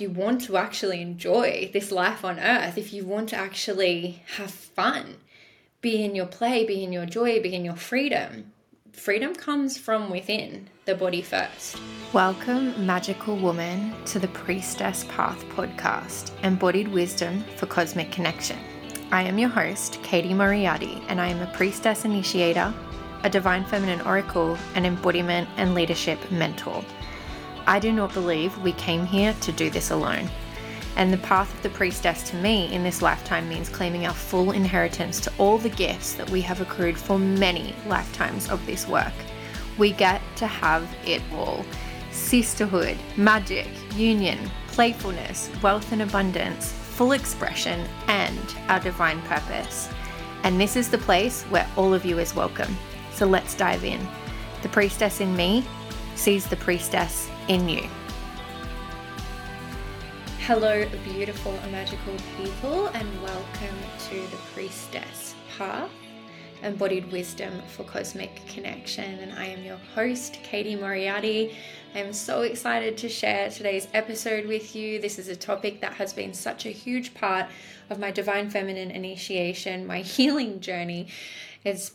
if you want to actually enjoy this life on earth, if you want to actually have fun, be in your play, be in your joy, be in your freedom, freedom comes from within the body first. Welcome, magical woman, to the Priestess Path podcast, embodied wisdom for cosmic connection. I am your host, Katie Moriarty, and I am a priestess initiator, a divine feminine oracle, an embodiment and leadership mentor. I do not believe we came here to do this alone. And the path of the priestess to me in this lifetime means claiming our full inheritance to all the gifts that we have accrued for many lifetimes of this work. We get to have it all sisterhood, magic, union, playfulness, wealth and abundance, full expression, and our divine purpose. And this is the place where all of you is welcome. So let's dive in. The priestess in me sees the priestess in you. Hello, beautiful and magical people, and welcome to the Priestess Path, embodied wisdom for cosmic connection. And I am your host, Katie Moriarty. I'm so excited to share today's episode with you. This is a topic that has been such a huge part of my divine feminine initiation, my healing journey. It's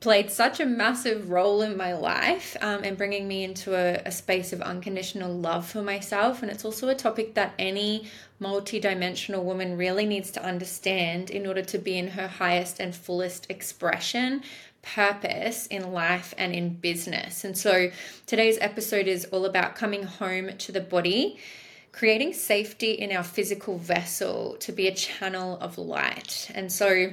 played such a massive role in my life um, and bringing me into a, a space of unconditional love for myself. And it's also a topic that any multi-dimensional woman really needs to understand in order to be in her highest and fullest expression purpose in life and in business. And so today's episode is all about coming home to the body, creating safety in our physical vessel to be a channel of light. And so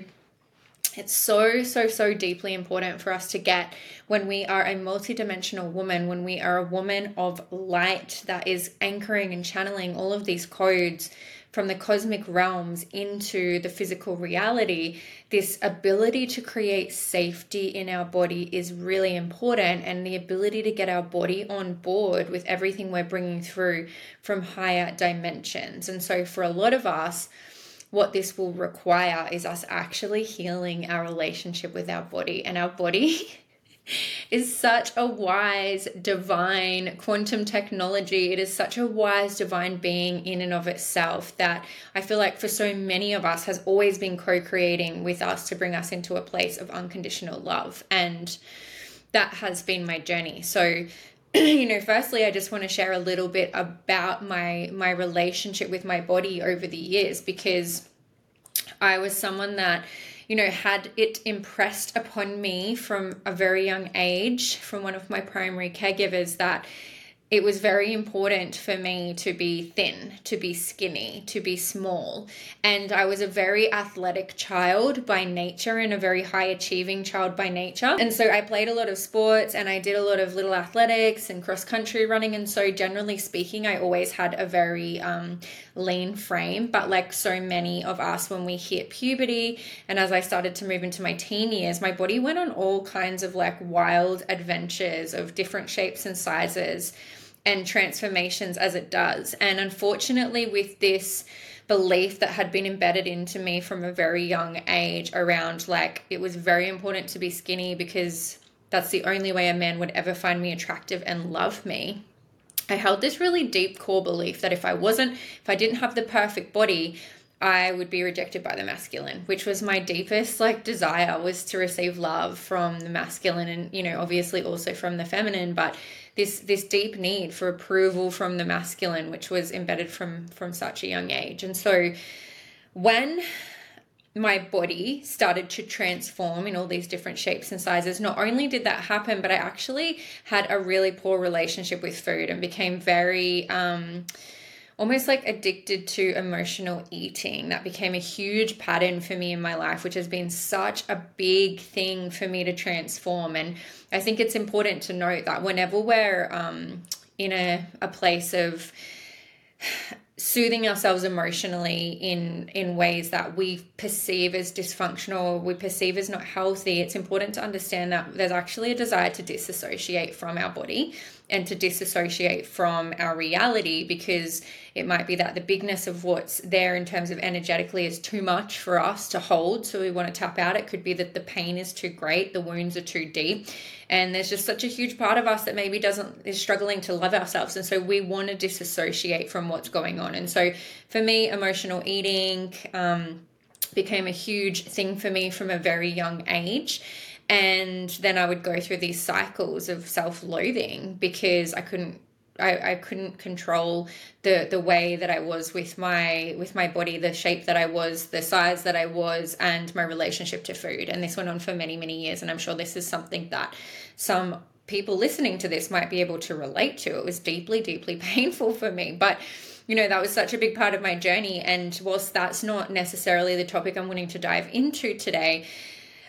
it's so, so, so deeply important for us to get when we are a multidimensional woman, when we are a woman of light that is anchoring and channeling all of these codes from the cosmic realms into the physical reality, this ability to create safety in our body is really important. And the ability to get our body on board with everything we're bringing through from higher dimensions. And so, for a lot of us, what this will require is us actually healing our relationship with our body. And our body is such a wise, divine quantum technology. It is such a wise, divine being in and of itself that I feel like for so many of us has always been co creating with us to bring us into a place of unconditional love. And that has been my journey. So, you know firstly i just want to share a little bit about my my relationship with my body over the years because i was someone that you know had it impressed upon me from a very young age from one of my primary caregivers that it was very important for me to be thin, to be skinny, to be small. And I was a very athletic child by nature and a very high achieving child by nature. And so I played a lot of sports and I did a lot of little athletics and cross country running. And so, generally speaking, I always had a very um, lean frame. But like so many of us, when we hit puberty and as I started to move into my teen years, my body went on all kinds of like wild adventures of different shapes and sizes and transformations as it does. And unfortunately, with this belief that had been embedded into me from a very young age around like it was very important to be skinny because that's the only way a man would ever find me attractive and love me. I held this really deep core belief that if I wasn't, if I didn't have the perfect body, I would be rejected by the masculine, which was my deepest like desire was to receive love from the masculine and you know obviously also from the feminine, but this this deep need for approval from the masculine which was embedded from from such a young age and so when my body started to transform in all these different shapes and sizes. Not only did that happen, but I actually had a really poor relationship with food and became very um, almost like addicted to emotional eating. That became a huge pattern for me in my life, which has been such a big thing for me to transform. And I think it's important to note that whenever we're um, in a, a place of soothing ourselves emotionally in in ways that we perceive as dysfunctional we perceive as not healthy it's important to understand that there's actually a desire to disassociate from our body and to disassociate from our reality because it might be that the bigness of what's there in terms of energetically is too much for us to hold. So we want to tap out. It could be that the pain is too great, the wounds are too deep. And there's just such a huge part of us that maybe doesn't is struggling to love ourselves. And so we want to disassociate from what's going on. And so for me, emotional eating um, became a huge thing for me from a very young age and then I would go through these cycles of self-loathing because I couldn't I, I couldn't control the the way that I was with my with my body, the shape that I was, the size that I was, and my relationship to food. And this went on for many, many years. And I'm sure this is something that some people listening to this might be able to relate to. It was deeply, deeply painful for me. But you know, that was such a big part of my journey. And whilst that's not necessarily the topic I'm wanting to dive into today,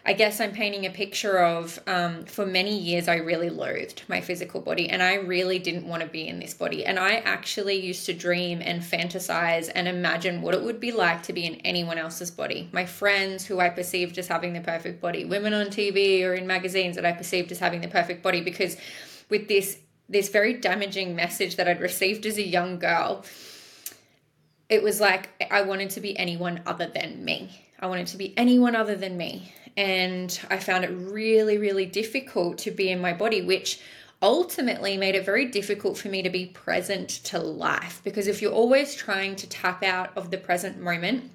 I guess I'm painting a picture of um, for many years, I really loathed my physical body and I really didn't want to be in this body. And I actually used to dream and fantasize and imagine what it would be like to be in anyone else's body. My friends who I perceived as having the perfect body, women on TV or in magazines that I perceived as having the perfect body, because with this this very damaging message that I'd received as a young girl, it was like I wanted to be anyone other than me. I wanted to be anyone other than me and I found it really, really difficult to be in my body, which ultimately made it very difficult for me to be present to life. Because if you're always trying to tap out of the present moment,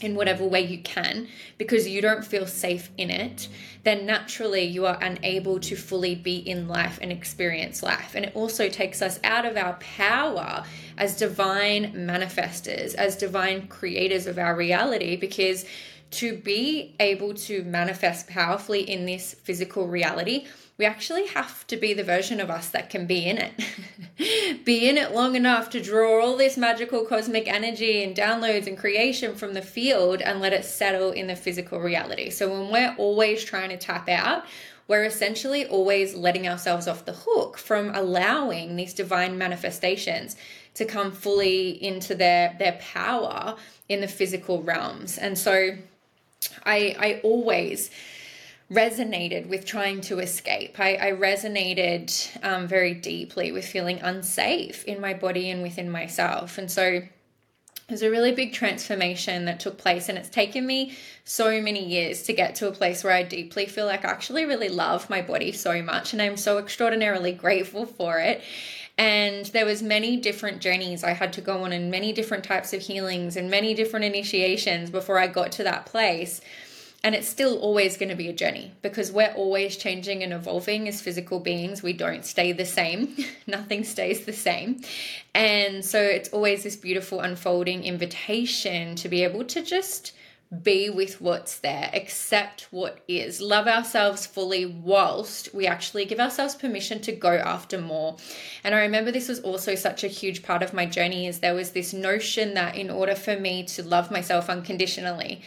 in whatever way you can because you don't feel safe in it, then naturally you are unable to fully be in life and experience life. And it also takes us out of our power as divine manifestors, as divine creators of our reality because to be able to manifest powerfully in this physical reality, we actually have to be the version of us that can be in it. be in it long enough to draw all this magical cosmic energy and downloads and creation from the field and let it settle in the physical reality. So when we're always trying to tap out, we're essentially always letting ourselves off the hook from allowing these divine manifestations to come fully into their their power in the physical realms. And so I, I always resonated with trying to escape. I, I resonated um, very deeply with feeling unsafe in my body and within myself. And so there's a really big transformation that took place, and it's taken me so many years to get to a place where I deeply feel like I actually really love my body so much, and I'm so extraordinarily grateful for it and there was many different journeys i had to go on and many different types of healings and many different initiations before i got to that place and it's still always going to be a journey because we're always changing and evolving as physical beings. We don't stay the same. Nothing stays the same. And so it's always this beautiful unfolding invitation to be able to just be with what's there, accept what is, love ourselves fully, whilst we actually give ourselves permission to go after more. And I remember this was also such a huge part of my journey is there was this notion that in order for me to love myself unconditionally,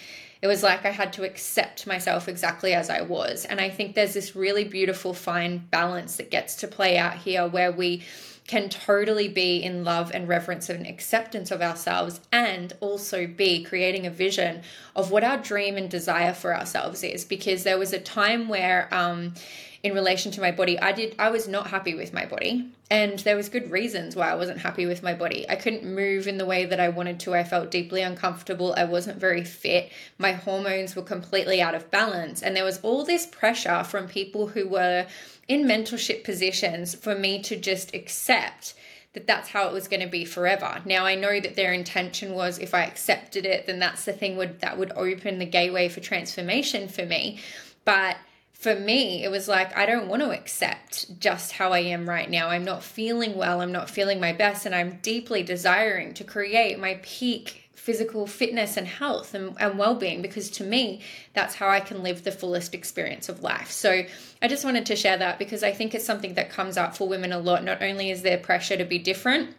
it was like I had to accept myself exactly as I was. And I think there's this really beautiful fine balance that gets to play out here where we can totally be in love and reverence and acceptance of ourselves and also be creating a vision of what our dream and desire for ourselves is because there was a time where um in relation to my body i did i was not happy with my body. And there was good reasons why i wasn't happy with my body. I couldn't move in the way that i wanted to. I felt deeply uncomfortable. I wasn't very fit. My hormones were completely out of balance. And there was all this pressure from people who were in mentorship positions for me to just accept that that's how it was going to be forever. Now I know that their intention was if I accepted it, then that's the thing would that would open the gateway for transformation for me. But for me, it was like, I don't want to accept just how I am right now. I'm not feeling well. I'm not feeling my best. And I'm deeply desiring to create my peak physical fitness and health and, and well-being because to me that's how i can live the fullest experience of life so i just wanted to share that because i think it's something that comes up for women a lot not only is there pressure to be different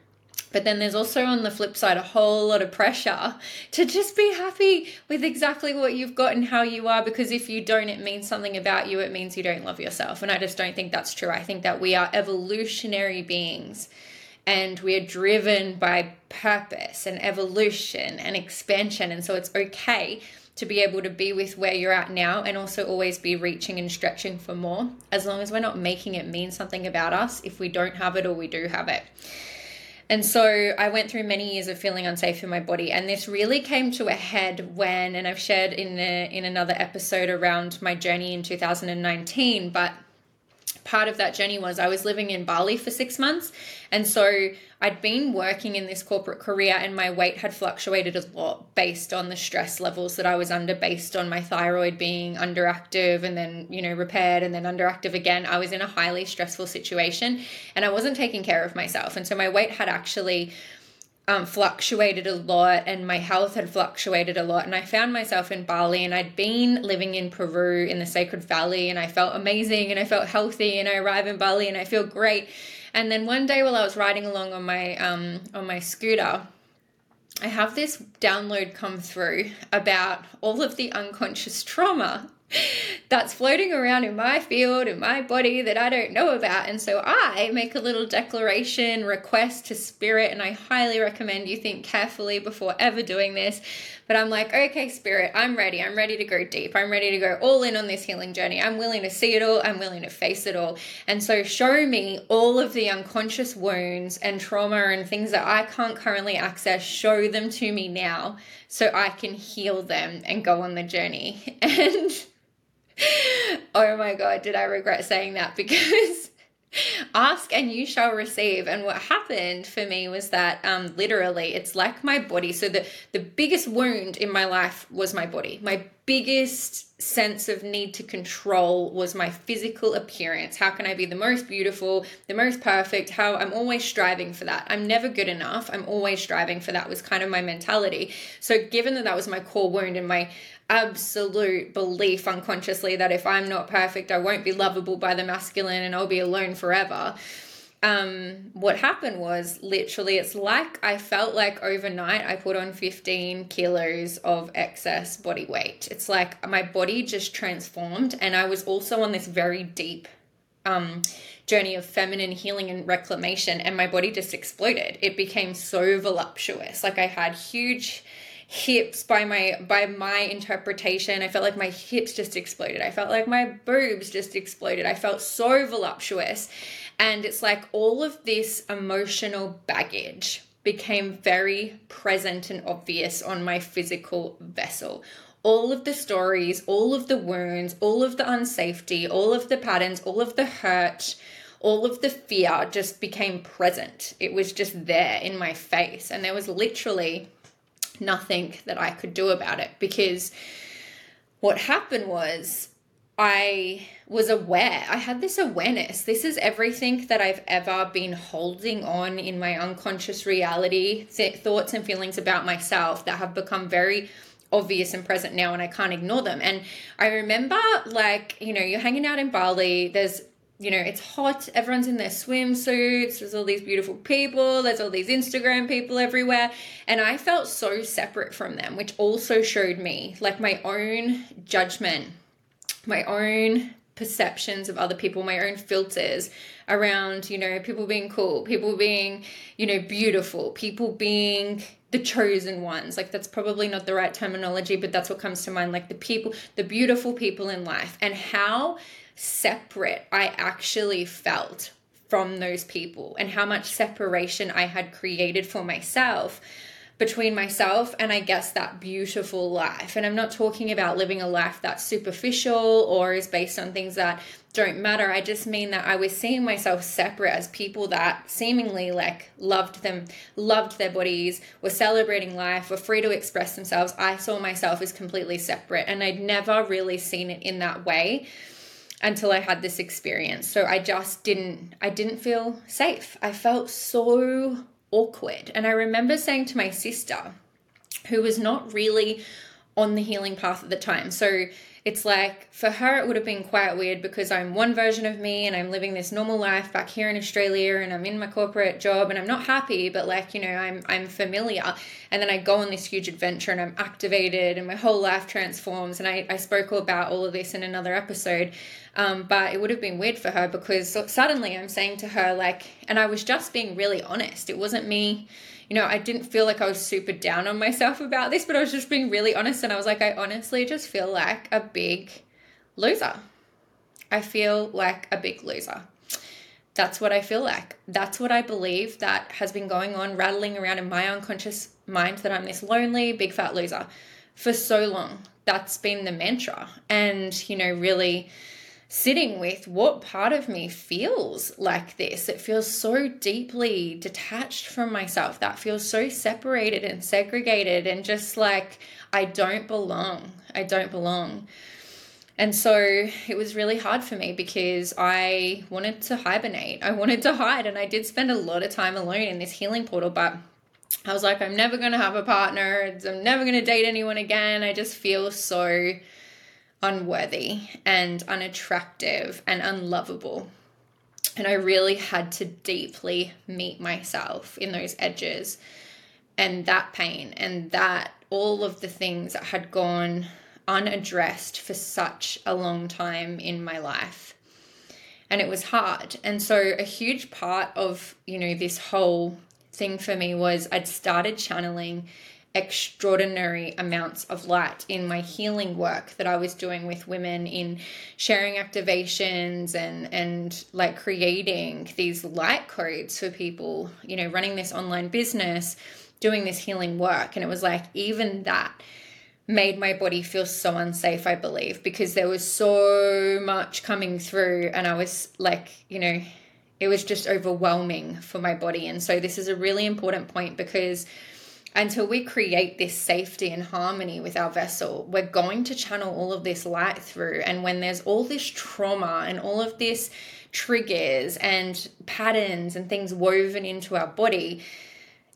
but then there's also on the flip side a whole lot of pressure to just be happy with exactly what you've got and how you are. Because if you don't, it means something about you. It means you don't love yourself. And I just don't think that's true. I think that we are evolutionary beings and we are driven by purpose and evolution and expansion. And so it's okay to be able to be with where you're at now and also always be reaching and stretching for more as long as we're not making it mean something about us if we don't have it or we do have it. And so I went through many years of feeling unsafe in my body. And this really came to a head when and I've shared in in another episode around my journey in 2019 but part of that journey was I was living in Bali for 6 months and so I'd been working in this corporate career and my weight had fluctuated a lot based on the stress levels that I was under, based on my thyroid being underactive and then, you know, repaired and then underactive again. I was in a highly stressful situation and I wasn't taking care of myself. And so my weight had actually um, fluctuated a lot and my health had fluctuated a lot. And I found myself in Bali and I'd been living in Peru in the Sacred Valley and I felt amazing and I felt healthy and I arrive in Bali and I feel great. And then one day while I was riding along on my um, on my scooter, I have this download come through about all of the unconscious trauma that's floating around in my field, in my body that I don't know about. And so I make a little declaration request to spirit, and I highly recommend you think carefully before ever doing this. But I'm like, okay, spirit, I'm ready. I'm ready to go deep. I'm ready to go all in on this healing journey. I'm willing to see it all. I'm willing to face it all. And so show me all of the unconscious wounds and trauma and things that I can't currently access. Show them to me now so I can heal them and go on the journey. And oh my God, did I regret saying that? Because ask and you shall receive. And what happened for me was that um, literally it's like my body. So the the biggest wound in my life was my body. My biggest sense of need to control was my physical appearance. How can i be the most beautiful the most perfect? How i'm always striving for that. I'm never good enough. I'm always striving for that was kind of my mentality. So given that that was my core wound and my absolute belief unconsciously that if I'm not perfect, I won't be lovable by the masculine and I'll be alone forever. Um, what happened was literally, it's like I felt like overnight I put on 15 kilos of excess body weight. It's like my body just transformed, and I was also on this very deep um, journey of feminine healing and reclamation, and my body just exploded. It became so voluptuous. Like I had huge hips by my by my interpretation. I felt like my hips just exploded. I felt like my boobs just exploded. I felt so voluptuous. And it's like all of this emotional baggage became very present and obvious on my physical vessel. All of the stories, all of the wounds, all of the unsafety, all of the patterns, all of the hurt, all of the fear just became present. It was just there in my face. And there was literally nothing that I could do about it because what happened was I was aware. I had this awareness. This is everything that I've ever been holding on in my unconscious reality, th- thoughts and feelings about myself that have become very obvious and present now and I can't ignore them. And I remember like, you know, you're hanging out in Bali, there's you know, mm. it's hot, everyone's in their swimsuits, there's all these beautiful people, there's all these Instagram people everywhere. And I felt so separate from them, which also showed me like my own judgment, my own perceptions of other people, my own filters around, you know, people being cool, people being, you know, beautiful, people being the chosen ones. Like that's probably not the right terminology, but that's what comes to mind. Like the people, the beautiful people in life, and how separate I actually felt from those people and how much separation I had created for myself between myself and I guess that beautiful life. And I'm not talking about living a life that's superficial or is based on things that don't matter. I just mean that I was seeing myself separate as people that seemingly like loved them, loved their bodies, were celebrating life, were free to express themselves. I saw myself as completely separate and I'd never really seen it in that way until I had this experience. So I just didn't I didn't feel safe. I felt so awkward. And I remember saying to my sister, who was not really on the healing path at the time. So it's like for her it would have been quite weird because I'm one version of me and I'm living this normal life back here in Australia and I'm in my corporate job and I'm not happy but like you know I'm I'm familiar. And then I go on this huge adventure and I'm activated and my whole life transforms. And I, I spoke about all of this in another episode. Um, but it would have been weird for her because suddenly I'm saying to her like and I was just being really honest. It wasn't me you know, I didn't feel like I was super down on myself about this, but I was just being really honest. And I was like, I honestly just feel like a big loser. I feel like a big loser. That's what I feel like. That's what I believe that has been going on, rattling around in my unconscious mind that I'm this lonely, big fat loser for so long. That's been the mantra. And, you know, really sitting with what part of me feels like this. It feels so deeply detached from myself. That feels so separated and segregated and just like I don't belong. I don't belong. And so it was really hard for me because I wanted to hibernate. I wanted to hide. And I did spend a lot of time alone in this healing portal, but I was like, I'm never going to have a partner. I'm never going to date anyone again. I just feel so unworthy and unattractive and unlovable. And I really had to deeply meet myself in those edges and that pain and that all of the things that had gone unaddressed for such a long time in my life. And it was hard. And so a huge part of, you know, this whole thing for me was I'd started channeling extraordinary amounts of light in my healing work that I was doing with women in sharing activations and and like creating these light codes for people, you know, running this online business, doing this healing work and it was like even that made my body feel so unsafe, I believe, because there was so much coming through and I was like, you know, it was just overwhelming for my body. And so this is a really important point because until we create this safety and harmony with our vessel, we're going to channel all of this light through. And when there's all this trauma and all of this triggers and patterns and things woven into our body,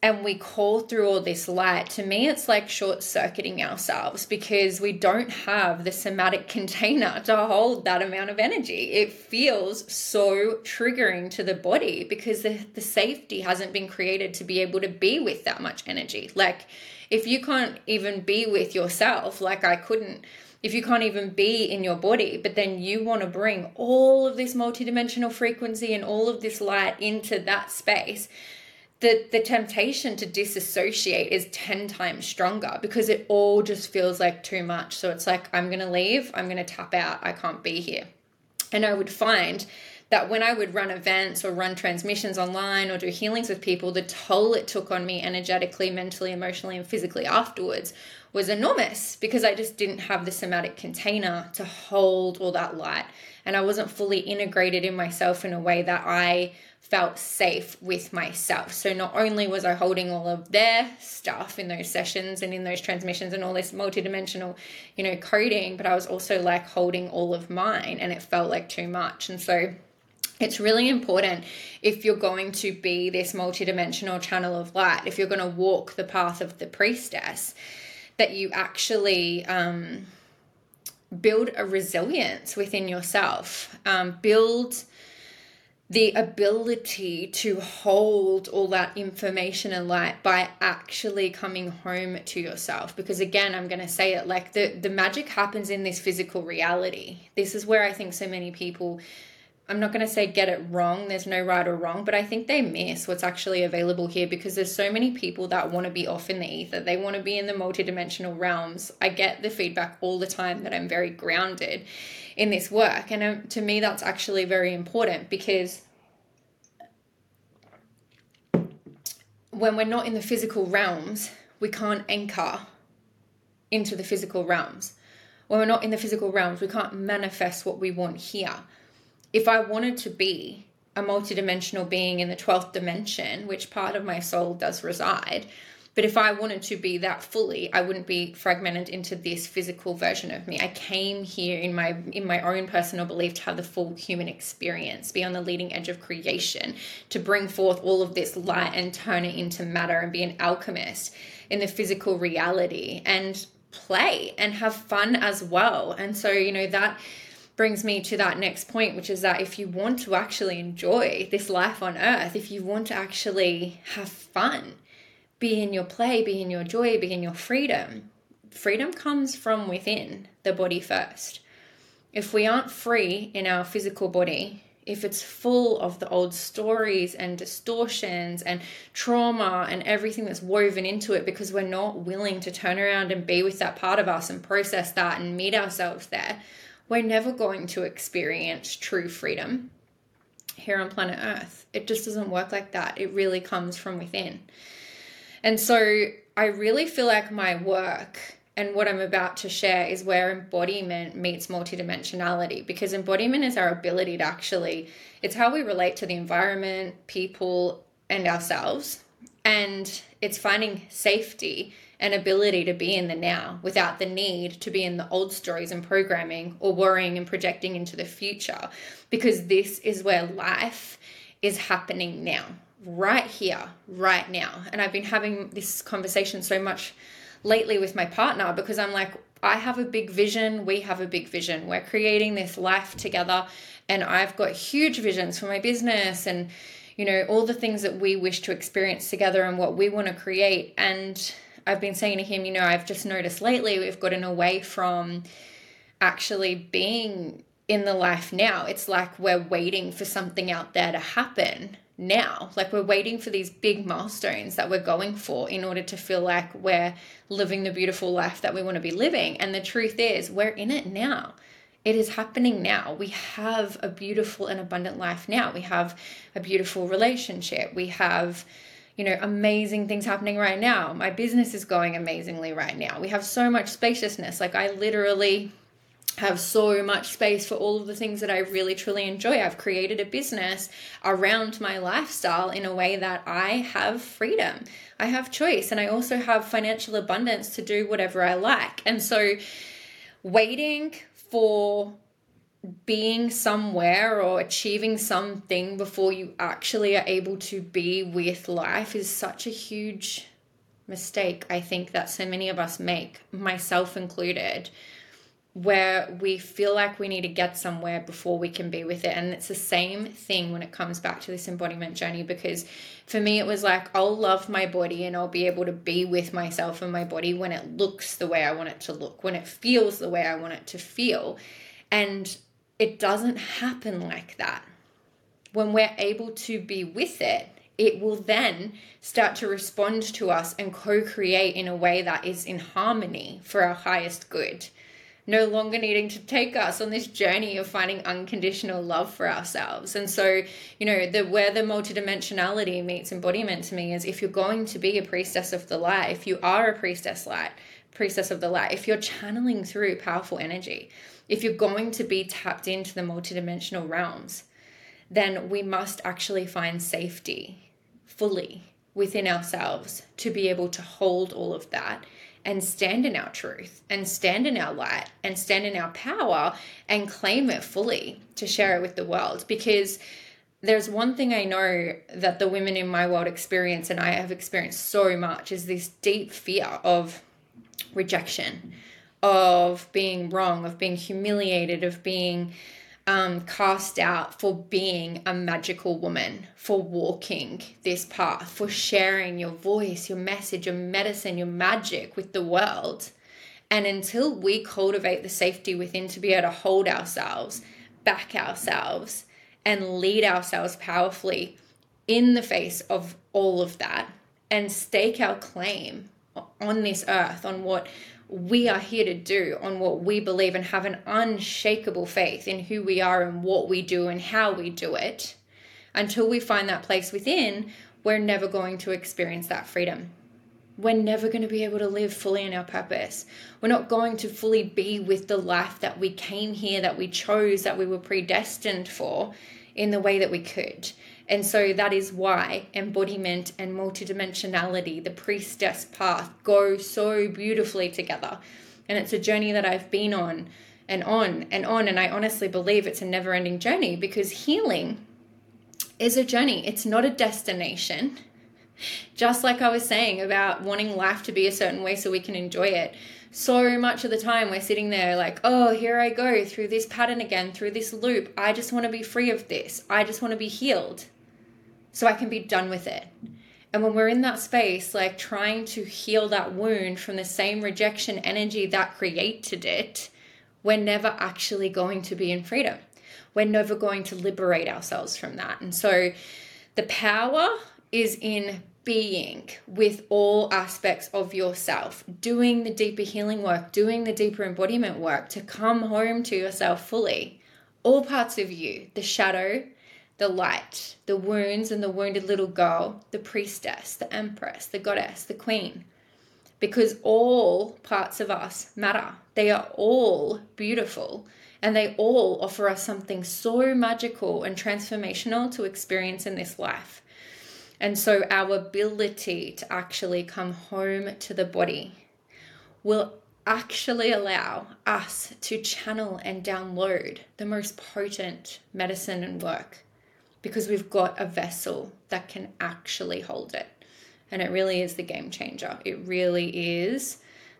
and we call through all this light, to me, it's like short circuiting ourselves because we don't have the somatic container to hold that amount of energy. It feels so triggering to the body because the, the safety hasn't been created to be able to be with that much energy. Like, if you can't even be with yourself, like I couldn't, if you can't even be in your body, but then you want to bring all of this multidimensional frequency and all of this light into that space the the temptation to disassociate is 10 times stronger because it all just feels like too much. So it's like i'm going to leave i'm going to tap out i can't be here. And i would find that when i would run events or run transmissions online or do healings with people the toll it took on me energetically mentally emotionally and physically afterwards was enormous because i just didn't have the somatic container to hold all that light and i wasn't fully integrated in myself in a way that i felt safe with myself. So not only was I holding all of their stuff in those sessions and in those transmissions and all this multidimensional, you know, coding, but I was also like holding all of mine and it felt like too much. And so it's really important if you're going to be this multidimensional channel of light, if you're going to walk the path of the priestess, that you actually um, build a resilience within yourself, um, build the ability to hold all that information and light by actually coming home to yourself. Because again i'm going to say it like the the magic happens in this physical reality. This is where i think so many people i'm not going to say get it wrong there's no right or wrong but i think they miss what's actually available here because there's so many people that want to be off in the ether they want to be in the multidimensional realms i get the feedback all the time that i'm very grounded in this work. And um, to me, that's actually very important because when we're not in the physical realms, we can't anchor into the physical realms. When we're not in the physical realms, we can't manifest what we want here. If I wanted to be a multidimensional being in the 12th dimension, which part of my soul does reside, but if I wanted to be that fully, I wouldn't be fragmented into this physical version of me. I came here in my in my own personal belief to have the full human experience, be on the leading edge of creation, to bring forth all of this light and turn it into matter and be an alchemist in the physical reality. And play and have fun as well. And so, you know, that brings me to that next point, which is that if you want to actually enjoy this life on earth, if you want to actually have fun, be in your play, be in your joy, be in your freedom, freedom comes from within the body first. If we aren't free in our physical body, if it's full of the old stories and distortions and trauma and everything that's woven into it because we're not willing to turn around and be with that part of us and process that and meet ourselves there, we're never going to experience true freedom here on planet Earth. It just doesn't work like that. It really comes from within. And so I really feel like my work and what I'm about to share is where embodiment meets multidimensionality because embodiment is our ability to actually, it's how we relate to the environment, people, and ourselves. And it's finding safety and ability to be in the now without the need to be in the old stories and programming or worrying and projecting into the future because this is where life is happening now, right here, right now. And I've been having this conversation so much lately with my partner because I'm like, I have a big vision. We have a big vision. We're creating this life together. And I've got huge visions for my business and, you know, all the things that we wish to experience together and what we want to create. And I've been saying to him, you know, I've just noticed lately we've gotten away from actually being in the life now. It's like we're waiting for something out there to happen now. Like we're waiting for these big milestones that we're going for in order to feel like we're living the beautiful life that we want to be living. And the truth is, we're in it now. It is happening now. We have a beautiful and abundant life now. We have a beautiful relationship. We have, you know, amazing things happening right now. My business is going amazingly right now. We have so much spaciousness. Like I literally have so much space for all of the things that I really truly enjoy. I've created a business around my lifestyle in a way that I have freedom. I have choice and I also have financial abundance to do whatever I like. And so waiting for being somewhere or achieving something before you actually are able to be with life is such a huge mistake I think that so many of us make, myself included where we feel like we need to get somewhere before we can be with it. And it's the same thing when it comes back to this embodiment journey because for me, it was like I'll love my body and I'll be able to be with myself and my body when it looks the way I want it to look, when it feels the way I want it to feel. And it doesn't happen like that. When we're able to be with it, it will then start to respond to us and co create in a way that is in harmony for our highest good no longer needing to take us on this journey of finding unconditional love for ourselves. And so, you know, the where the multidimensionality meets embodiment to me is if you're going to be a priestess of the light, if you are a priestess light, priestess of the light, if you're channeling through powerful energy, if you're going to be tapped into the multidimensional realms, then we must actually find safety fully within ourselves to be able to hold all of that and stand in our truth and stand in our light and stand in our power and claim it fully to share it with the world. Because there's one thing I know that the women in my world experience and I have experienced so much is this deep fear of rejection, of being wrong, of being humiliated, of being um, cast out for being a magical woman, for walking this path, for sharing your voice, your message, your medicine, your magic with the world. And until we cultivate the safety within to be able to hold ourselves, back ourselves, and lead ourselves powerfully in the face of all of that, and stake our claim on this earth, on what we are here to do on what we believe and have an unshakable faith in who we are and what we do and how we do it, until we find that place within, we're never going to experience that freedom. We're never going to be able to live fully in our purpose. We're not going to fully be with the life that we came here, that we chose, that we were predestined for in the way that we could. And so that is why embodiment and multidimensionality, the priestess path, go so beautifully together. And it's a journey that I've been on and on and on. And I honestly believe it's a never ending journey because healing is a journey, it's not a destination. Just like I was saying about wanting life to be a certain way so we can enjoy it. So much of the time we're sitting there like, oh, here I go through this pattern again, through this loop. I just want to be free of this. I just want to be healed so I can be done with it. And when we're in that space, like trying to heal that wound from the same rejection energy that created it, we're never actually going to be in freedom. We're never going to liberate ourselves from that. And so the power is in being with all aspects of yourself, doing the deeper healing work, doing the deeper embodiment work to come home to yourself fully. All parts of you, the shadow, the light, the wounds and the wounded little girl, the priestess, the empress, the goddess, the queen. Because all parts of us matter. They are all beautiful and they all offer us something so magical and transformational to experience in this life. And so, our ability to actually come home to the body will actually allow us to channel and download the most potent medicine and work because we've got a vessel that can actually hold it. And it really is the game changer. It really is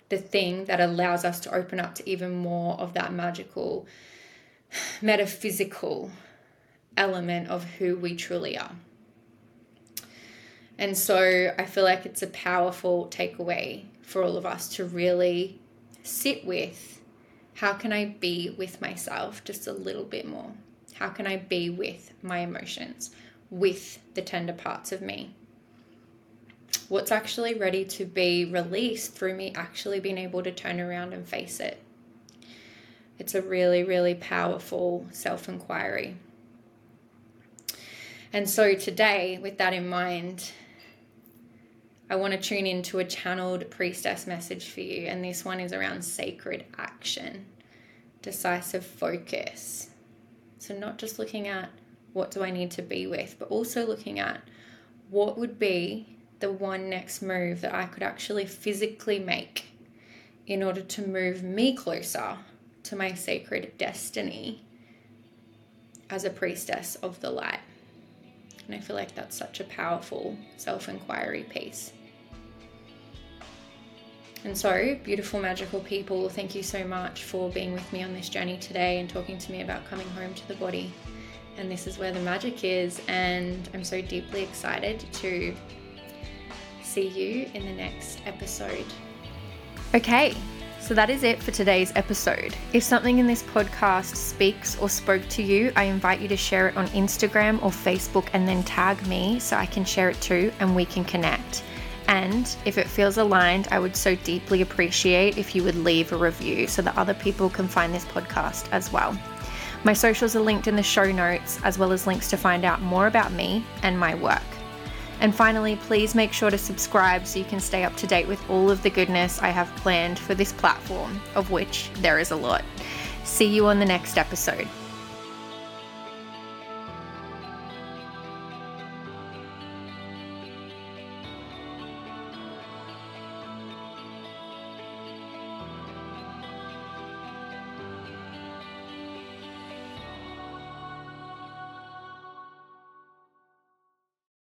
the thing that allows us to open up to even more of that magical, metaphysical element of who we truly are. And so I feel like it's a powerful takeaway for all of us to really sit with how can I be with myself just a little bit more? How can I be with my emotions, with the tender parts of me? What's actually ready to be released through me actually being able to turn around and face it? It's a really, really powerful self inquiry. And so today, with that in mind, I want to tune into a channeled priestess message for you. And this one is around sacred action, decisive focus, so, not just looking at what do I need to be with, but also looking at what would be the one next move that I could actually physically make in order to move me closer to my sacred destiny as a priestess of the light. And I feel like that's such a powerful self inquiry piece. And so, beautiful, magical people, thank you so much for being with me on this journey today and talking to me about coming home to the body. And this is where the magic is. And I'm so deeply excited to see you in the next episode. Okay, so that is it for today's episode. If something in this podcast speaks or spoke to you, I invite you to share it on Instagram or Facebook and then tag me so I can share it too and we can connect. And if it feels aligned, I would so deeply appreciate if you would leave a review so that other people can find this podcast as well. My socials are linked in the show notes, as well as links to find out more about me and my work. And finally, please make sure to subscribe so you can stay up to date with all of the goodness I have planned for this platform, of which there is a lot. See you on the next episode.